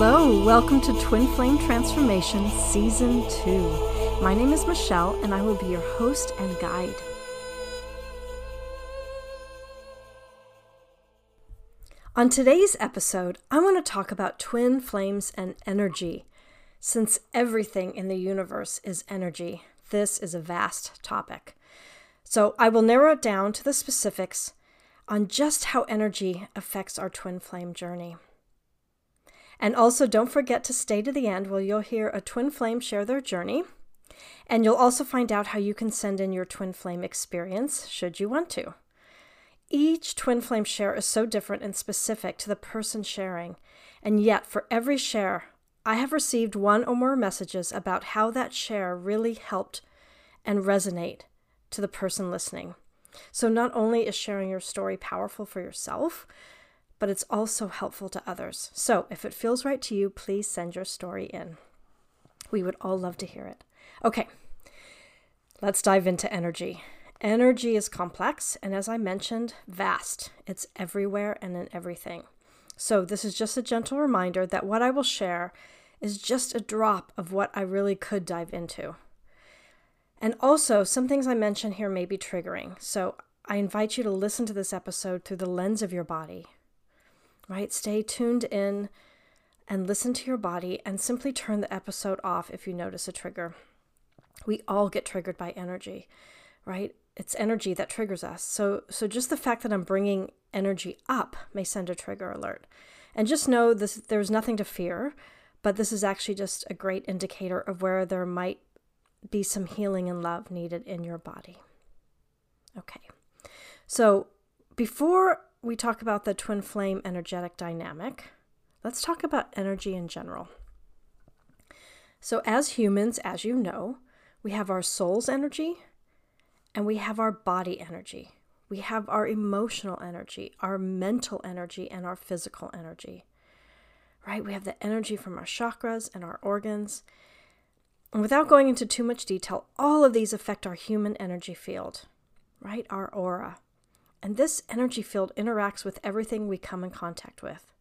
Hello. Welcome to Twin Flame Transformation Season 2. My name is Michele, and I will be your host and guide. On today's episode, I want to talk about twin flames and energy. Since everything in the universe is energy, this is a vast topic. So I will narrow it down to the specifics on just how energy affects our twin flame journey. And also, don't forget to stay to the end where you'll hear a twin flame share their journey. And you'll also find out how you can send in your twin flame experience should you want to. Each twin flame share is so different and specific to the person sharing. And yet, for every share, I have received one or more messages about how that share really helped and resonate to the person listening. So, not only is sharing your story powerful for yourself, but it's also helpful to others. So, if it feels right to you, please send your story in. We would all love to hear it. Okay, let's dive into energy. Energy is complex and, as I mentioned, vast. It's everywhere and in everything. So, this is just a gentle reminder that what I will share is just a drop of what I really could dive into. And also, some things I mention here may be triggering. So, I invite you to listen to this episode through the lens of your body, right? Stay tuned in and listen to your body and simply turn the episode off if you notice a trigger. We all get triggered by energy, right? It's energy that triggers us. So so just the fact that I'm bringing energy up may send a trigger alert. And just know this there's nothing to fear, but this is actually just a great indicator of where there might be some healing and love needed in your body. Okay. So, before we talk about the twin flame energetic dynamic, let's talk about energy in general. So, as humans, as you know, we have our soul's energy and we have our body energy. We have our emotional energy, our mental energy, and our physical energy. Right? We have the energy from our chakras and our organs. And without going into too much detail, all of these affect our human energy field, right? Our aura. And this energy field interacts with everything we come in contact with.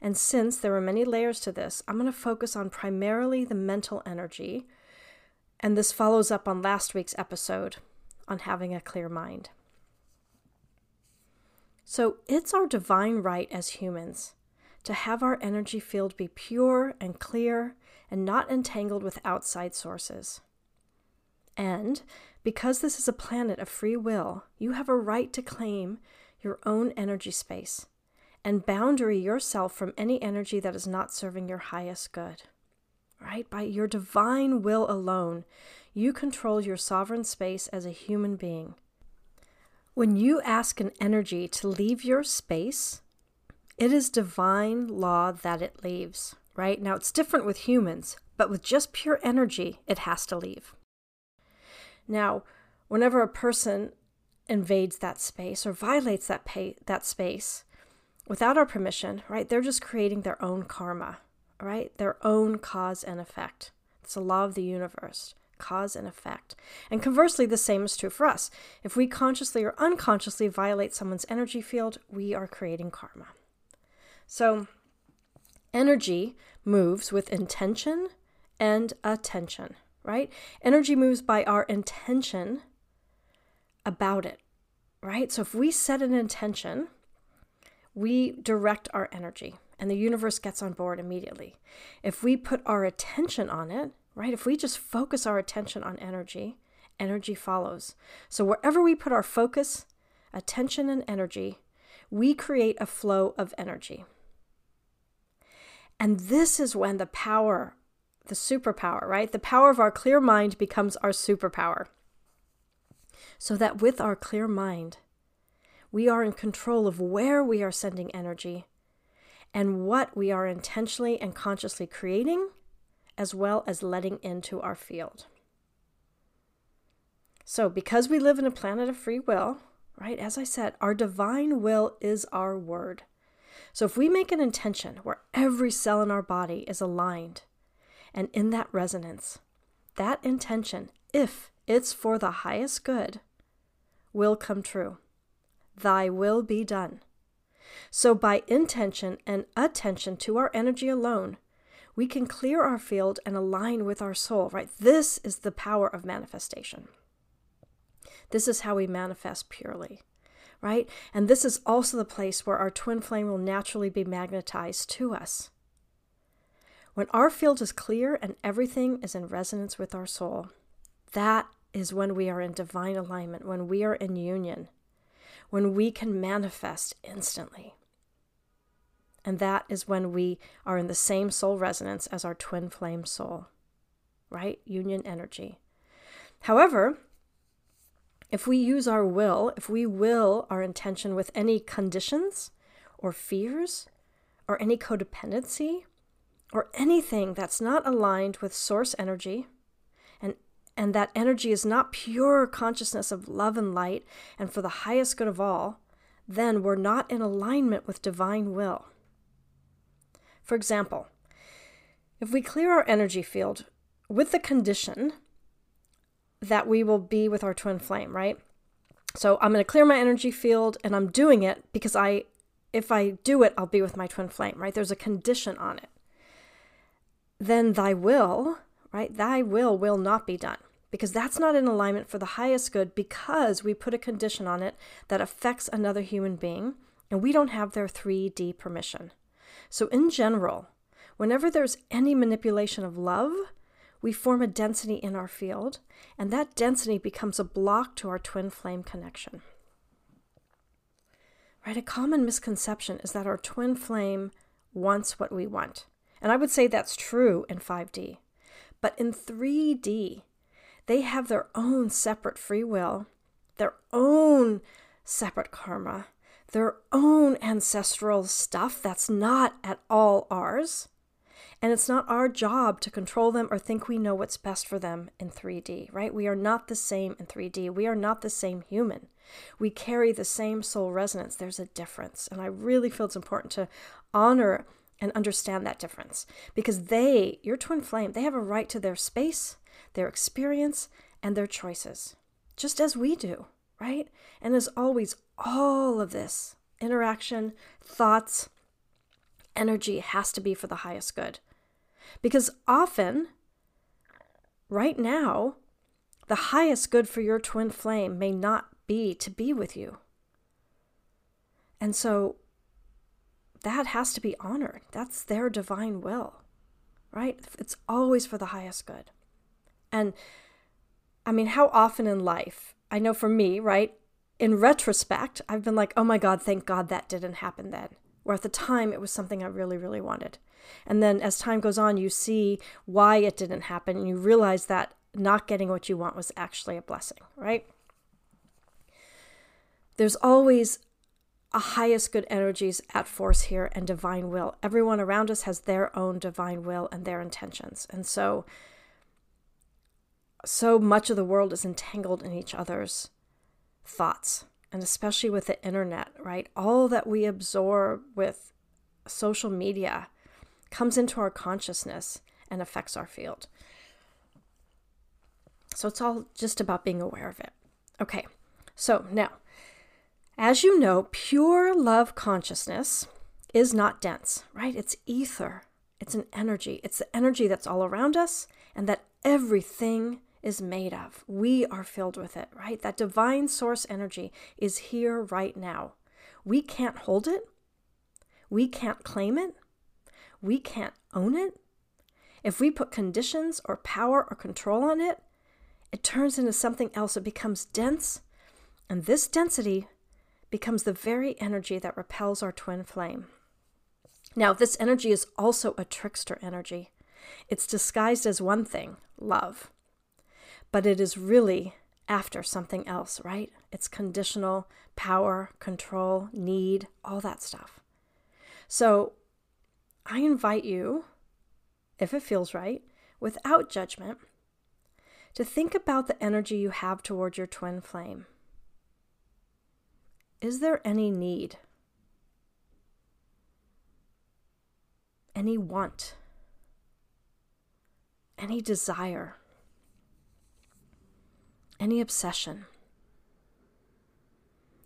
And since there are many layers to this, I'm going to focus on primarily the mental energy. And this follows up on last week's episode on having a clear mind. So it's our divine right as humans to have our energy field be pure and clear and not entangled with outside sources. And because this is a planet of free will, you have a right to claim your own energy space and boundary yourself from any energy that is not serving your highest good. Right? By your divine will alone, you control your sovereign space as a human being. When you ask an energy to leave your space, it is divine law that it leaves, right? Now, it's different with humans, but with just pure energy, it has to leave. Now, whenever a person invades that space or violates that pay, that space without our permission, right? They're just creating their own karma, right? Their own cause and effect. It's a law of the universe, cause and effect. And conversely, the same is true for us. If we consciously or unconsciously violate someone's energy field, we are creating karma. So, energy moves with intention and attention right? Energy moves by our intention about it, right? So if we set an intention, we direct our energy and the universe gets on board immediately. If we put our attention on it, right? If we just focus our attention on energy, energy follows. So wherever we put our focus, attention, and energy, we create a flow of energy. And this is when the power the superpower, right? The power of our clear mind becomes our superpower. So that with our clear mind, we are in control of where we are sending energy and what we are intentionally and consciously creating, as well as letting into our field. So, because we live in a planet of free will, right, as I said, our divine will is our word. So, if we make an intention where every cell in our body is aligned and in that resonance, that intention, if it's for the highest good, will come true. Thy will be done. So, by intention and attention to our energy alone, we can clear our field and align with our soul, right? This is the power of manifestation. This is how we manifest purely, right? And this is also the place where our twin flame will naturally be magnetized to us. When our field is clear and everything is in resonance with our soul, that is when we are in divine alignment, when we are in union, when we can manifest instantly. And that is when we are in the same soul resonance as our twin flame soul, right? Union energy. However, if we use our will, if we will our intention with any conditions or fears or any codependency or anything that's not aligned with source energy, and, and that energy is not pure consciousness of love and light and for the highest good of all, then we're not in alignment with divine will. For example, if we clear our energy field with the condition that we will be with our twin flame, right? So I'm going to clear my energy field and I'm doing it because I if I do it, I'll be with my twin flame, right? There's a condition on it. Then thy will, right? Thy will will not be done because that's not in alignment for the highest good because we put a condition on it that affects another human being and we don't have their 3D permission. So, in general, whenever there's any manipulation of love, we form a density in our field, and that density becomes a block to our twin flame connection. Right? A common misconception is that our twin flame wants what we want. And I would say that's true in 5D. But in 3D, they have their own separate free will, their own separate karma, their own ancestral stuff that's not at all ours. And it's not our job to control them or think we know what's best for them in 3D, right? We are not the same in 3D. We are not the same human. We carry the same soul resonance. There's a difference. And I really feel it's important to honor and understand that difference because they, your twin flame, they have a right to their space, their experience, and their choices, just as we do, right? And as always, all of this interaction, thoughts, energy has to be for the highest good. Because often, right now, the highest good for your twin flame may not be to be with you. And so that has to be honored. That's their divine will, right? It's always for the highest good. And I mean, how often in life, I know for me, right? In retrospect, I've been like, oh my God, thank God that didn't happen then. Where at the time it was something I really, really wanted. And then as time goes on, you see why it didn't happen and you realize that not getting what you want was actually a blessing, right? There's always highest good energies at force here and divine will. Everyone around us has their own divine will and their intentions. And so so much of the world is entangled in each other's thoughts and especially with the internet, right? All that we absorb with social media comes into our consciousness and affects our field. So it's all just about being aware of it. Okay, so now, as you know, pure love consciousness is not dense, right? It's ether, it's an energy. It's the energy that's all around us and that everything is made of. We are filled with it, right? That divine source energy is here right now. We can't hold it, we can't claim it, we can't own it. If we put conditions or power or control on it, it turns into something else. It becomes dense, and this density becomes the very energy that repels our twin flame. Now, this energy is also a trickster energy. It's disguised as one thing, love, but it is really after something else, right? It's conditional, power, control, need, all that stuff. So, I invite you, if it feels right, without judgment, to think about the energy you have toward your twin flame. Is there any need? Any want? Any desire? Any obsession?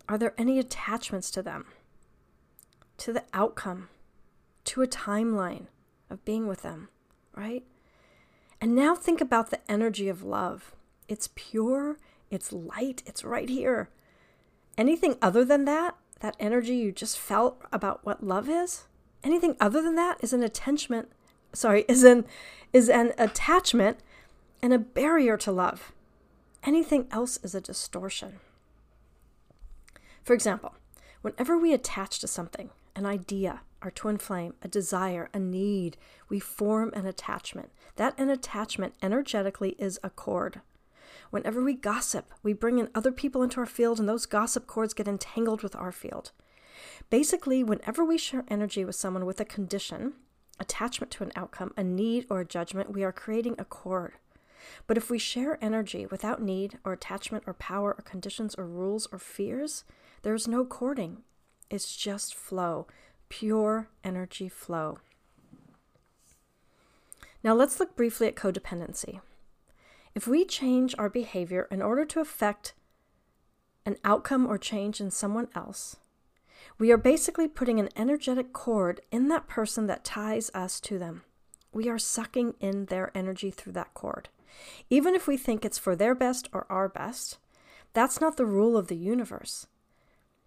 Are there any attachments to them? to the outcome, to a timeline of being with them, right? And now think about the energy of love. It's pure, it's light, it's right here. Anything other than that, that energy you just felt about what love is, anything other than that is an attachment, sorry, is an is an attachment and a barrier to love. Anything else is a distortion. For example, whenever we attach to something, an idea, our twin flame, a desire, a need, we form an attachment. That an attachment energetically is a cord. Whenever we gossip, we bring in other people into our field, and those gossip cords get entangled with our field. Basically, whenever we share energy with someone with a condition, attachment to an outcome, a need, or a judgment, we are creating a cord. But if we share energy without need or attachment or power or conditions or rules or fears, there's no cording. It's just flow, pure energy flow. Now let's look briefly at codependency. If we change our behavior in order to affect an outcome or change in someone else, we are basically putting an energetic cord in that person that ties us to them. We are sucking in their energy through that cord. Even if we think it's for their best or our best, that's not the rule of the universe.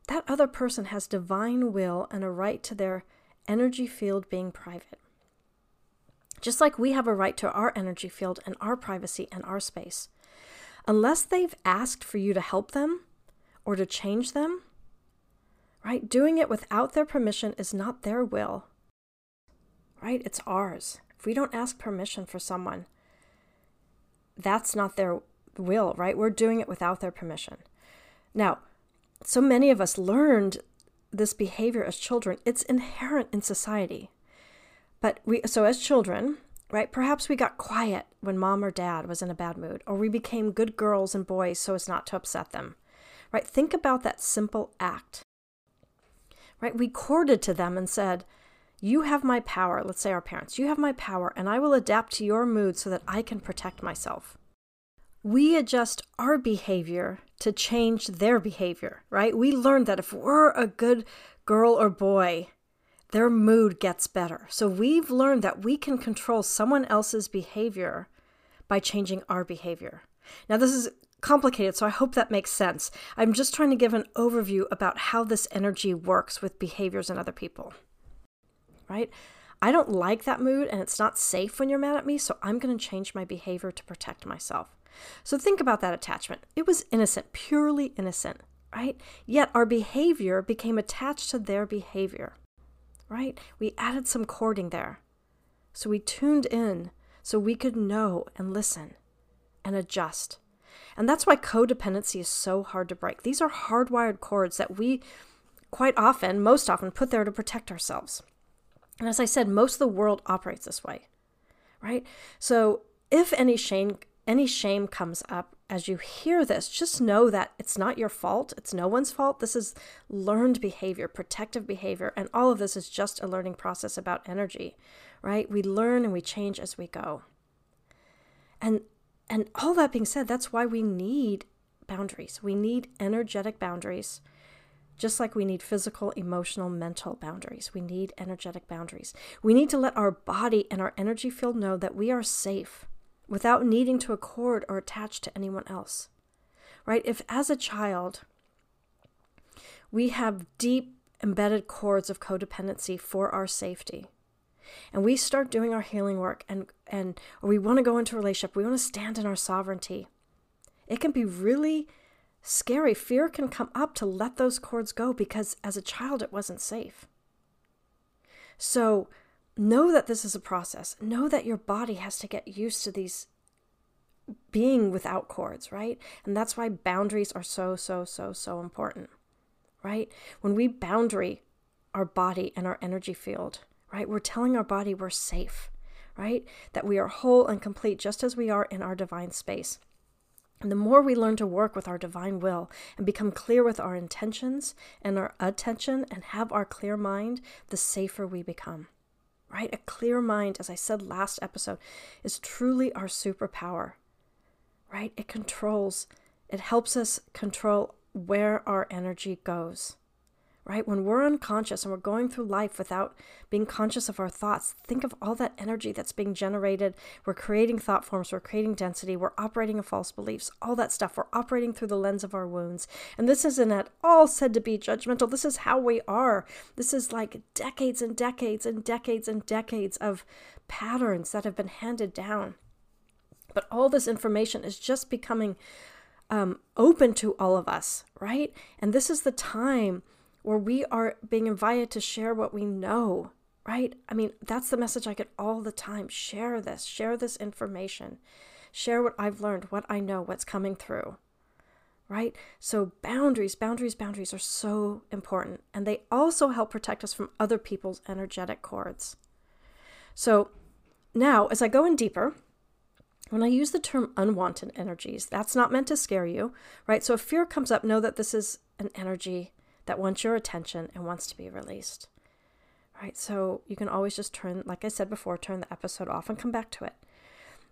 That other person has divine will and a right to their energy field being private. Just like we have a right to our energy field and our privacy and our space. Unless they've asked for you to help them or to change them, right? Doing it without their permission is not their will, right? It's ours. If we don't ask permission for someone, that's not their will, right? We're doing it without their permission. Now, so many of us learned this behavior as children. It's inherent in society. But we so as children, right? Perhaps we got quiet when mom or dad was in a bad mood, or we became good girls and boys so as not to upset them. Right? Think about that simple act. Right? We courted to them and said, you have my power, let's say our parents, you have my power, and I will adapt to your mood so that I can protect myself. We adjust our behavior to change their behavior, right? We learned that if we're a good girl or boy, their mood gets better. So we've learned that we can control someone else's behavior by changing our behavior. Now, this is complicated, so I hope that makes sense. I'm just trying to give an overview about how this energy works with behaviors in other people right? I don't like that mood and it's not safe when you're mad at me, so I'm going to change my behavior to protect myself. So think about that attachment. It was innocent, purely innocent, right? Yet our behavior became attached to their behavior, right? We added some cording there. So we tuned in so we could know and listen and adjust. And that's why codependency is so hard to break. These are hardwired cords that we quite often, most often, put there to protect ourselves. And as I said, most of the world operates this way, right? So if any shame any shame comes up as you hear this, just know that it's not your fault. It's no one's fault. This is learned behavior, protective behavior, and all of this is just a learning process about energy, right? We learn and we change as we go. And and all that being said, that's why we need boundaries. We need energetic boundaries just like we need physical, emotional, mental boundaries, we need energetic boundaries. We need to let our body and our energy field know that we are safe without needing to accord or attach to anyone else. Right? If as a child we have deep embedded cords of codependency for our safety, and we start doing our healing work and and or we want to go into a relationship, we want to stand in our sovereignty. It can be really scary. Fear can come up to let those cords go because as a child it wasn't safe. So know that this is a process. Know that your body has to get used to these being without cords, right? And that's why boundaries are so, so, so, so important, right? When we boundary our body and our energy field, right, we're telling our body we're safe, right? That we are whole and complete just as we are in our divine space. And the more we learn to work with our divine will and become clear with our intentions and our attention and have our clear mind, the safer we become. Right? A clear mind, as I said last episode, is truly our superpower. Right? It controls, it helps us control where our energy goes. Right? When we're unconscious and we're going through life without being conscious of our thoughts, think of all that energy that's being generated. We're creating thought forms, we're creating density, we're operating in false beliefs, all that stuff. We're operating through the lens of our wounds. And this isn't at all said to be judgmental. This is how we are. This is like decades and decades and decades and decades of patterns that have been handed down. But all this information is just becoming um, open to all of us, right? And this is the time where we are being invited to share what we know, right? I mean, that's the message I get all the time. Share this, share this information, share what I've learned, what I know, what's coming through, right? So, boundaries, boundaries, boundaries are so important. And they also help protect us from other people's energetic cords. So, now as I go in deeper, when I use the term unwanted energies, that's not meant to scare you, right? So if fear comes up, know that this is an energy that wants your attention and wants to be released. Right? So you can always just turn, like I said before, turn the episode off and come back to it.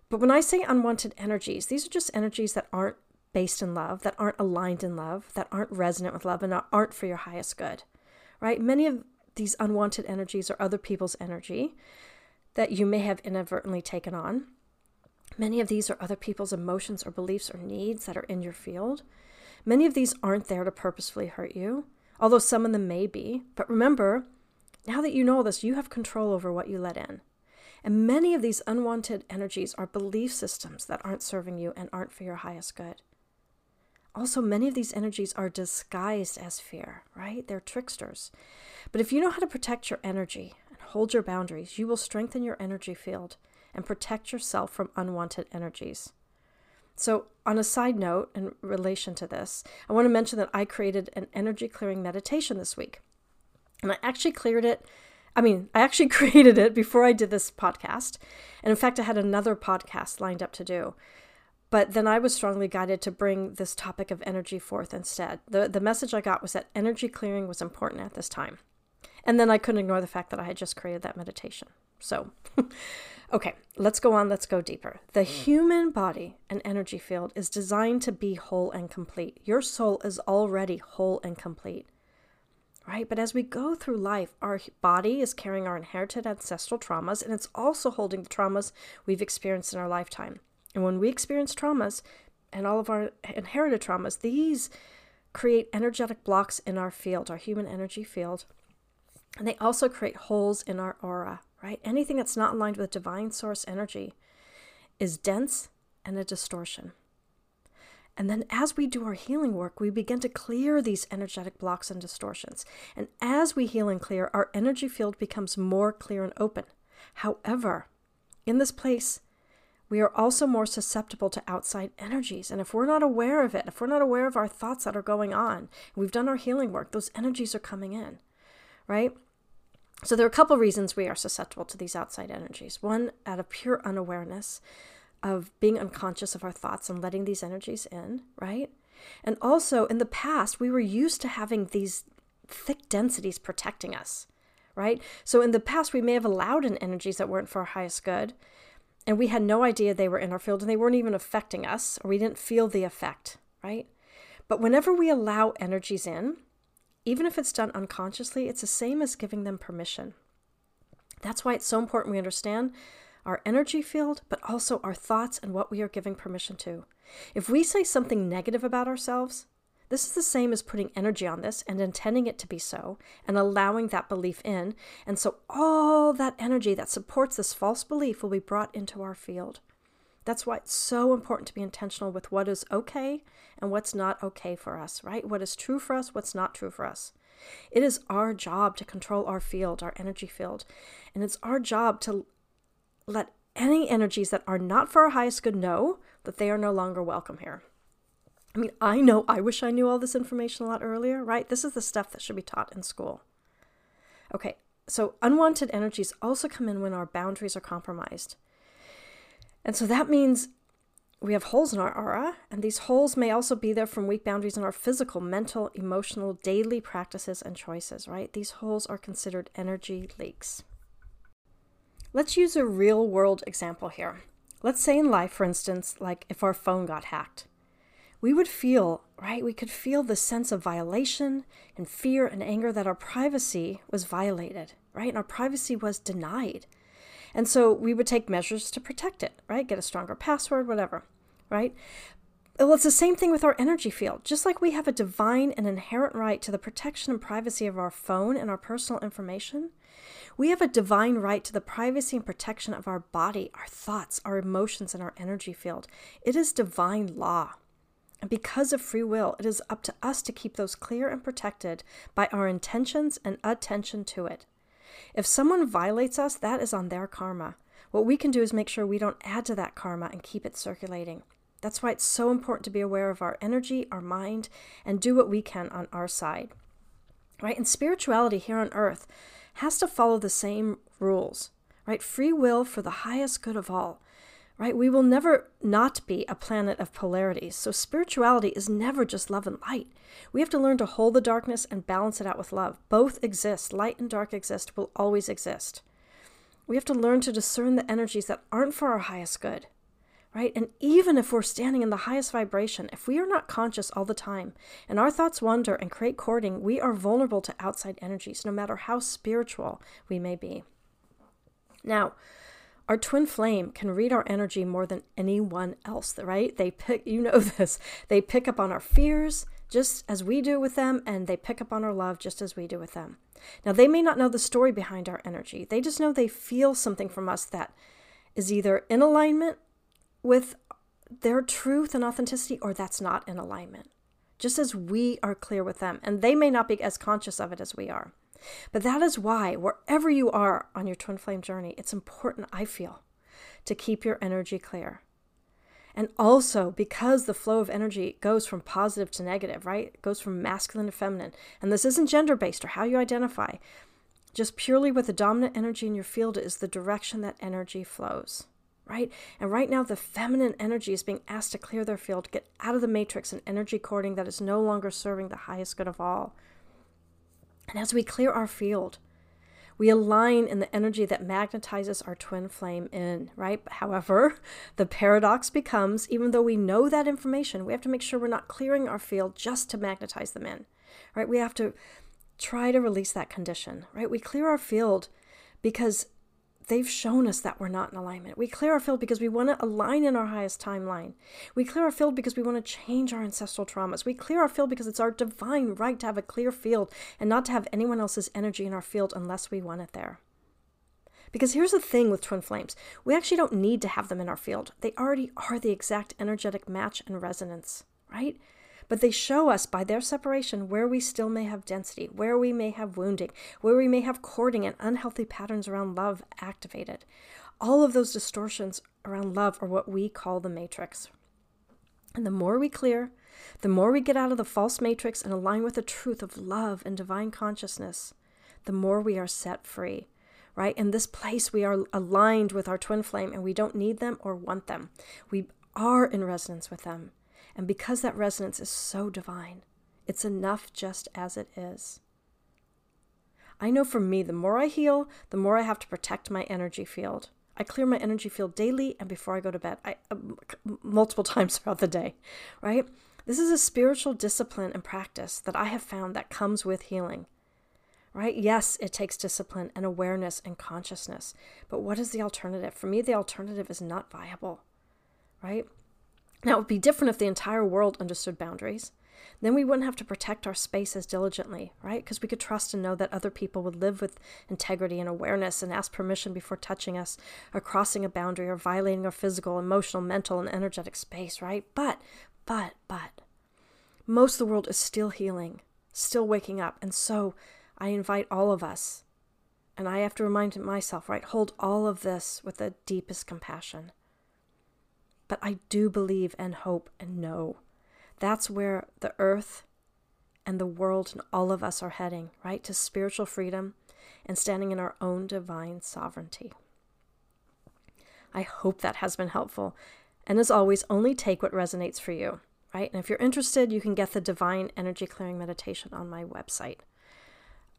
But when I say unwanted energies, these are just energies that aren't based in love, that aren't aligned in love, that aren't resonant with love, and aren't for your highest good. Right? Many of these unwanted energies are other people's energy that you may have inadvertently taken on. Many of these are other people's emotions or beliefs or needs that are in your field. Many of these aren't there to purposefully hurt you although some of them may be. But remember, now that you know this, you have control over what you let in. And many of these unwanted energies are belief systems that aren't serving you and aren't for your highest good. Also, many of these energies are disguised as fear, right? They're tricksters. But if you know how to protect your energy and hold your boundaries, you will strengthen your energy field and protect yourself from unwanted energies. So, on a side note in relation to this, I want to mention that I created an energy clearing meditation this week. And I actually cleared it. I mean, I actually created it before I did this podcast. And in fact, I had another podcast lined up to do. But then I was strongly guided to bring this topic of energy forth instead. The, the message I got was that energy clearing was important at this time. And then I couldn't ignore the fact that I had just created that meditation. So, Okay, let's go on, let's go deeper. The hmm. human body and energy field is designed to be whole and complete. Your soul is already whole and complete, right? But as we go through life, our body is carrying our inherited ancestral traumas and it's also holding the traumas we've experienced in our lifetime. And when we experience traumas and all of our inherited traumas, these create energetic blocks in our field, our human energy field. And they also create holes in our aura, right? Anything that's not aligned with divine source energy is dense and a distortion. And then as we do our healing work, we begin to clear these energetic blocks and distortions. And as we heal and clear, our energy field becomes more clear and open. However, in this place, we are also more susceptible to outside energies. And if we're not aware of it, if we're not aware of our thoughts that are going on, we've done our healing work, those energies are coming in, right? So there are a couple reasons we are susceptible to these outside energies. One, out of pure unawareness of being unconscious of our thoughts and letting these energies in, right? And also, in the past, we were used to having these thick densities protecting us, right? So in the past, we may have allowed in energies that weren't for our highest good, and we had no idea they were in our field and they weren't even affecting us, or we didn't feel the effect, right? But whenever we allow energies in, even if it's done unconsciously, it's the same as giving them permission. That's why it's so important we understand our energy field, but also our thoughts and what we are giving permission to. If we say something negative about ourselves, this is the same as putting energy on this and intending it to be so and allowing that belief in. And so all that energy that supports this false belief will be brought into our field. That's why it's so important to be intentional with what is okay and what's not okay for us, right? What is true for us, what's not true for us. It is our job to control our field, our energy field. And it's our job to let any energies that are not for our highest good know that they are no longer welcome here. I mean, I know I wish I knew all this information a lot earlier, right? This is the stuff that should be taught in school. Okay, so unwanted energies also come in when our boundaries are compromised. And so that means we have holes in our aura, and these holes may also be there from weak boundaries in our physical, mental, emotional, daily practices and choices, right? These holes are considered energy leaks. Let's use a real world example here. Let's say in life, for instance, like if our phone got hacked. we would feel, right? We could feel the sense of violation and fear and anger that our privacy was violated, right? And our privacy was denied. And so we would take measures to protect it, right? Get a stronger password, whatever, right? Well, it's the same thing with our energy field. Just like we have a divine and inherent right to the protection and privacy of our phone and our personal information, we have a divine right to the privacy and protection of our body, our thoughts, our emotions, and our energy field. It is divine law. And because of free will, it is up to us to keep those clear and protected by our intentions and attention to it. If someone violates us, that is on their karma. What we can do is make sure we don't add to that karma and keep it circulating. That's why it's so important to be aware of our energy, our mind, and do what we can on our side. Right? And spirituality here on earth has to follow the same rules, right? Free will for the highest good of all, right? We will never not be a planet of polarities. So spirituality is never just love and light. We have to learn to hold the darkness and balance it out with love. Both exist. Light and dark exist, will always exist. We have to learn to discern the energies that aren't for our highest good right? And even if we're standing in the highest vibration, if we are not conscious all the time and our thoughts wander and create cording, we are vulnerable to outside energies, no matter how spiritual we may be. Now, our twin flame can read our energy more than anyone else, right? They pick, you know this, they pick up on our fears just as we do with them, and they pick up on our love just as we do with them. Now, they may not know the story behind our energy, they just know they feel something from us that is either in alignment with their truth and authenticity or that's not in alignment. Just as we are clear with them, and they may not be as conscious of it as we are. But that is why, wherever you are on your twin flame journey, it's important, I feel, to keep your energy clear. And also, because the flow of energy goes from positive to negative, right? It goes from masculine to feminine. And this isn't gender based or how you identify. Just purely with the dominant energy in your field is the direction that energy flows right? And right now, the feminine energy is being asked to clear their field, get out of the matrix and energy cording that is no longer serving the highest good of all. And as we clear our field, we align in the energy that magnetizes our twin flame in, right? However, the paradox becomes even though we know that information, we have to make sure we're not clearing our field just to magnetize them in, right? We have to try to release that condition, right? We clear our field because they've shown us that we're not in alignment. We clear our field because we want to align in our highest timeline. We clear our field because we want to change our ancestral traumas. We clear our field because it's our divine right to have a clear field and not to have anyone else's energy in our field unless we want it there. Because here's the thing with twin flames we actually don't need to have them in our field, they already are the exact energetic match and resonance, right? But they show us by their separation where we still may have density, where we may have wounding, where we may have cording and unhealthy patterns around love activated. All of those distortions around love are what we call the matrix. And the more we clear, the more we get out of the false matrix and align with the truth of love and divine consciousness, the more we are set free right? In this place, we are aligned with our twin flame and we don't need them or want them. We are in resonance with them. And because that resonance is so divine, it's enough just as it is. I know for me, the more I heal, the more I have to protect my energy field. I clear my energy field daily and before I go to bed, I, uh, multiple times throughout the day, right? This is a spiritual discipline and practice that I have found that comes with healing, right? Yes, it takes discipline and awareness and consciousness, but what is the alternative? For me, the alternative is not viable, right? Now, it would be different if the entire world understood boundaries. Then we wouldn't have to protect our space as diligently, right? Because we could trust and know that other people would live with integrity and awareness and ask permission before touching us or crossing a boundary or violating our physical, emotional, mental, and energetic space, right? But, but, but, most of the world is still healing, still waking up. And so I invite all of us, and I have to remind myself, right? Hold all of this with the deepest compassion. But I do believe and hope and know that's where the earth and the world and all of us are heading, right? To spiritual freedom and standing in our own divine sovereignty. I hope that has been helpful. And as always, only take what resonates for you, right? And if you're interested, you can get the Divine Energy Clearing Meditation on my website.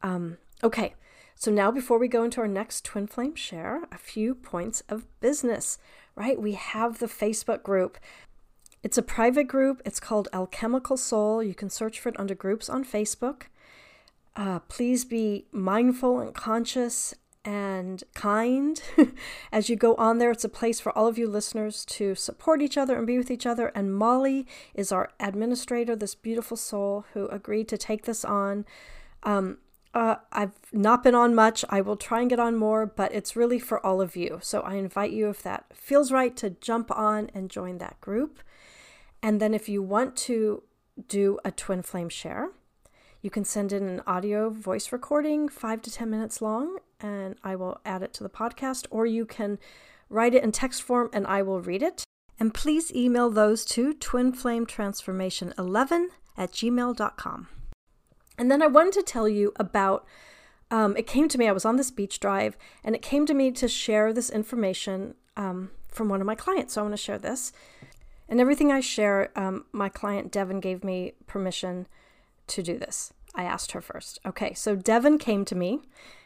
Um, okay, so now before we go into our next Twin Flame share, a few points of business right? We have the Facebook group. It's a private group. It's called Alchemical Soul. You can search for it under groups on Facebook. Uh, please be mindful and conscious and kind as you go on there. It's a place for all of you listeners to support each other and be with each other. And Molly is our administrator, this beautiful soul who agreed to take this on. Um, uh, I've not been on much. I will try and get on more, but it's really for all of you. So I invite you, if that feels right, to jump on and join that group. And then if you want to do a twin flame share, you can send in an audio voice recording, five to 10 minutes long, and I will add it to the podcast, or you can write it in text form and I will read it. And please email those to twinflametransformation11 at gmail.com. And then I wanted to tell you about um, it came to me, I was on this beach drive, and it came to me to share this information um, from one of my clients. So I want to share this. And everything I share, um, my client Devin gave me permission to do this. I asked her first. Okay, so Devin came to me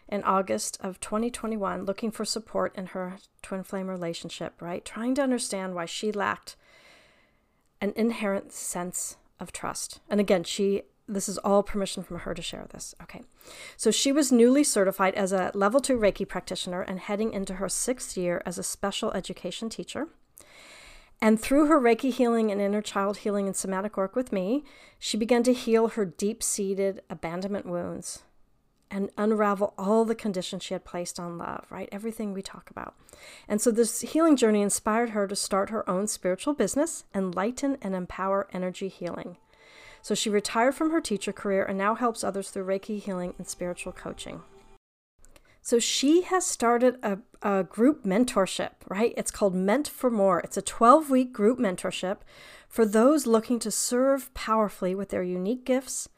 in August of 2021 looking for support in her twin flame relationship, right? Trying to understand why she lacked an inherent sense of trust. And again, she this is all permission from her to share this. Okay. So she was newly certified as a level 2 Reiki practitioner and heading into her 6th year as a special education teacher. And through her Reiki healing and inner child healing and somatic work with me, she began to heal her deep seated abandonment wounds and unravel all the conditions she had placed on love, right? Everything we talk about. And so this healing journey inspired her to start her own spiritual business, Enlighten and Empower Energy Healing. So she retired from her teacher career and now helps others through Reiki healing and spiritual coaching. So she has started a, a group mentorship, right? It's called Meant for More. It's a 12 week group mentorship for those looking to serve powerfully with their unique gifts,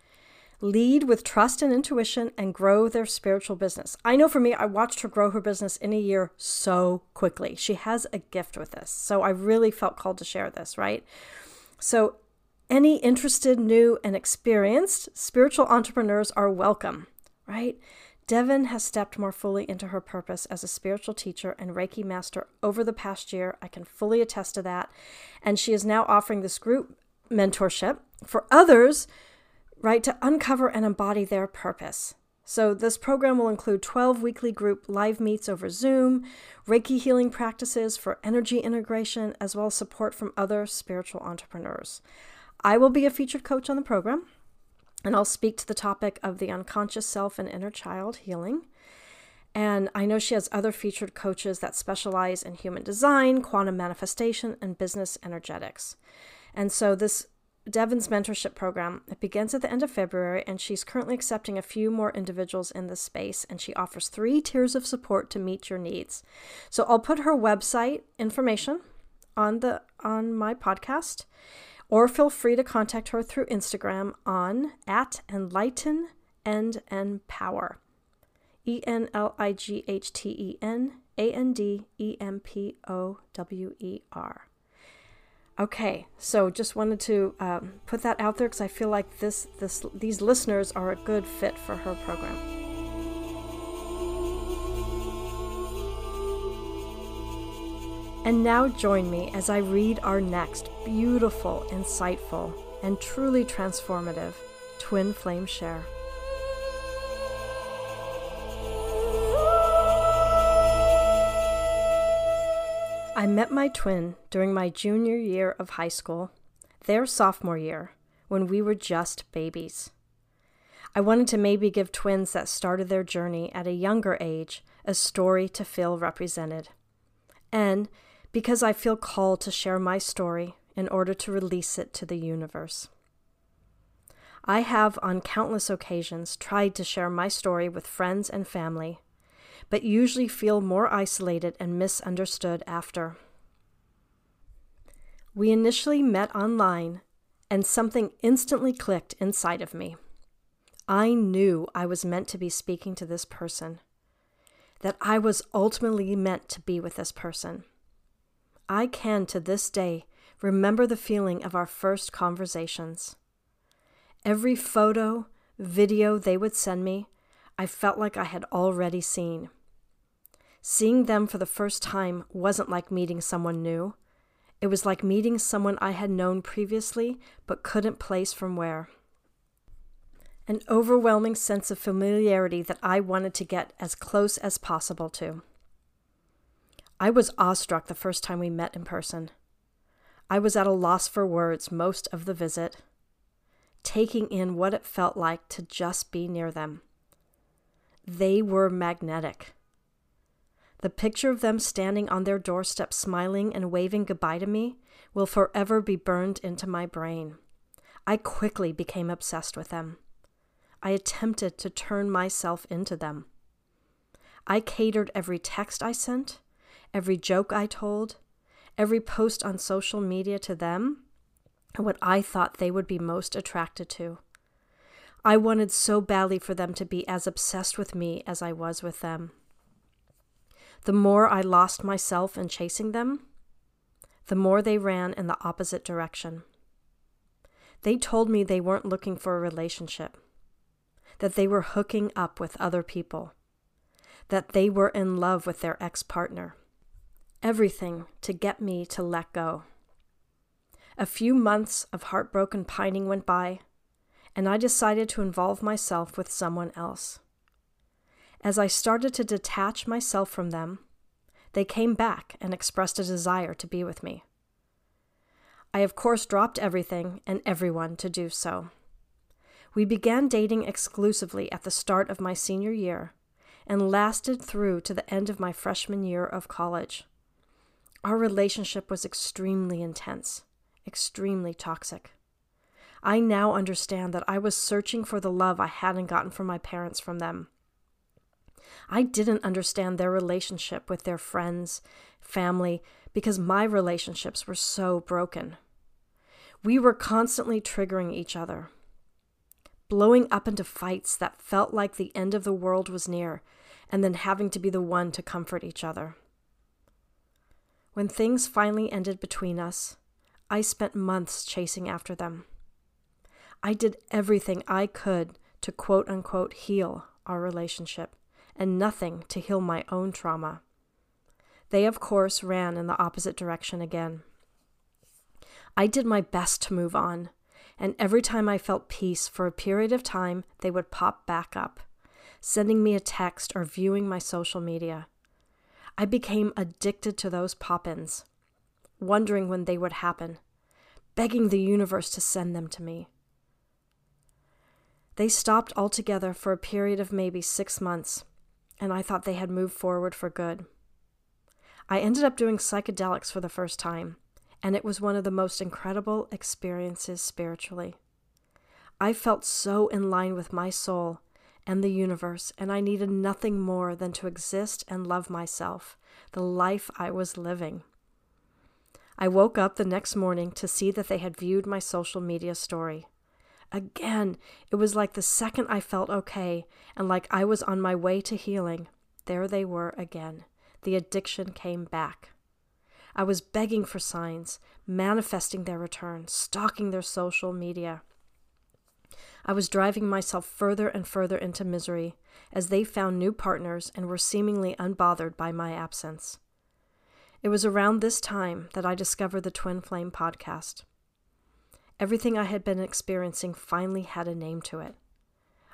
lead with trust and intuition, and grow their spiritual business. I know for me, I watched her grow her business in a year so quickly. She has a gift with this. So I really felt called to share this, right? So any interested, new, and experienced spiritual entrepreneurs are welcome, right? Devin has stepped more fully into her purpose as a spiritual teacher and Reiki master over the past year. I can fully attest to that. And she is now offering this group mentorship for others, right, to uncover and embody their purpose. So, this program will include 12 weekly group live meets over Zoom, Reiki healing practices for energy integration, as well as support from other spiritual entrepreneurs. I will be a featured coach on the program and I'll speak to the topic of the unconscious self and inner child healing. And I know she has other featured coaches that specialize in human design, quantum manifestation, and business energetics. And so this Devin's mentorship program, it begins at the end of February, and she's currently accepting a few more individuals in this space, and she offers three tiers of support to meet your needs. So I'll put her website information on the on my podcast or feel free to contact her through Instagram on at enlighten and empower. E N L I G H T E N A N D E M P O W E R. Okay, so just wanted to um, put that out there because I feel like this, this, these listeners are a good fit for her program. And now join me as I read our next beautiful, insightful, and truly transformative twin flame share. I met my twin during my junior year of high school, their sophomore year, when we were just babies. I wanted to maybe give twins that started their journey at a younger age a story to feel represented. And because I feel called to share my story in order to release it to the universe. I have, on countless occasions, tried to share my story with friends and family, but usually feel more isolated and misunderstood after. We initially met online, and something instantly clicked inside of me. I knew I was meant to be speaking to this person, that I was ultimately meant to be with this person. I can to this day remember the feeling of our first conversations. Every photo, video they would send me, I felt like I had already seen. Seeing them for the first time wasn't like meeting someone new. It was like meeting someone I had known previously but couldn't place from where. An overwhelming sense of familiarity that I wanted to get as close as possible to. I was awestruck the first time we met in person. I was at a loss for words most of the visit, taking in what it felt like to just be near them. They were magnetic. The picture of them standing on their doorstep smiling and waving goodbye to me will forever be burned into my brain. I quickly became obsessed with them. I attempted to turn myself into them. I catered every text I sent, every joke I told, every post on social media to them and what I thought they would be most attracted to. I wanted so badly for them to be as obsessed with me as I was with them. The more I lost myself in chasing them, the more they ran in the opposite direction. They told me they weren't looking for a relationship, that they were hooking up with other people, that they were in love with their ex partner. Everything to get me to let go. A few months of heartbroken pining went by, and I decided to involve myself with someone else. As I started to detach myself from them, they came back and expressed a desire to be with me. I, of course, dropped everything and everyone to do so. We began dating exclusively at the start of my senior year and lasted through to the end of my freshman year of college. Our relationship was extremely intense, extremely toxic. I now understand that I was searching for the love I hadn't gotten from my parents from them. I didn't understand their relationship with their friends, family, because my relationships were so broken. We were constantly triggering each other, blowing up into fights that felt like the end of the world was near, and then having to be the one to comfort each other. When things finally ended between us, I spent months chasing after them. I did everything I could to quote unquote heal our relationship and nothing to heal my own trauma. They, of course, ran in the opposite direction again. I did my best to move on, and every time I felt peace for a period of time, they would pop back up, sending me a text or viewing my social media. I became addicted to those pop ins, wondering when they would happen, begging the universe to send them to me. They stopped altogether for a period of maybe six months, and I thought they had moved forward for good. I ended up doing psychedelics for the first time, and it was one of the most incredible experiences spiritually. I felt so in line with my soul and the universe, and I needed nothing more than to exist and love myself, the life I was living. I woke up the next morning to see that they had viewed my social media story. Again, it was like the second I felt okay and like I was on my way to healing, there they were again. The addiction came back. I was begging for signs, manifesting their return, stalking their social media. I was driving myself further and further into misery as they found new partners and were seemingly unbothered by my absence. It was around this time that I discovered the Twin Flame podcast. Everything I had been experiencing finally had a name to it.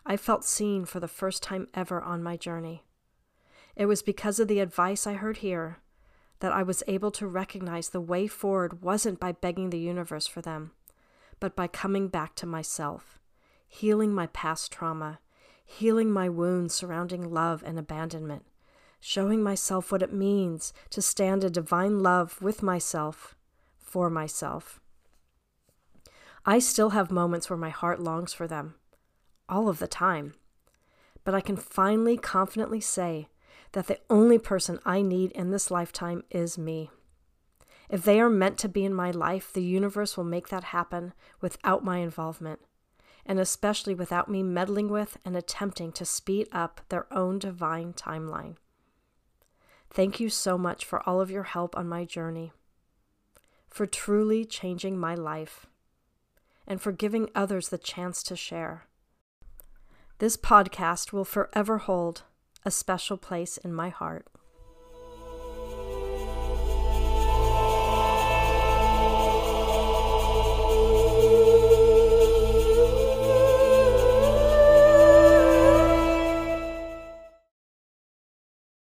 I felt seen for the first time ever on my journey. It was because of the advice I heard here that I was able to recognize the way forward wasn't by begging the universe for them, but by coming back to myself, healing my past trauma, healing my wounds surrounding love and abandonment, showing myself what it means to stand in divine love with myself, for myself. I still have moments where my heart longs for them, all of the time. But I can finally confidently say that the only person I need in this lifetime is me. If they are meant to be in my life, the universe will make that happen without my involvement, and especially without me meddling with and attempting to speed up their own divine timeline. Thank you so much for all of your help on my journey, for truly changing my life and for giving others the chance to share. This podcast will forever hold a special place in my heart.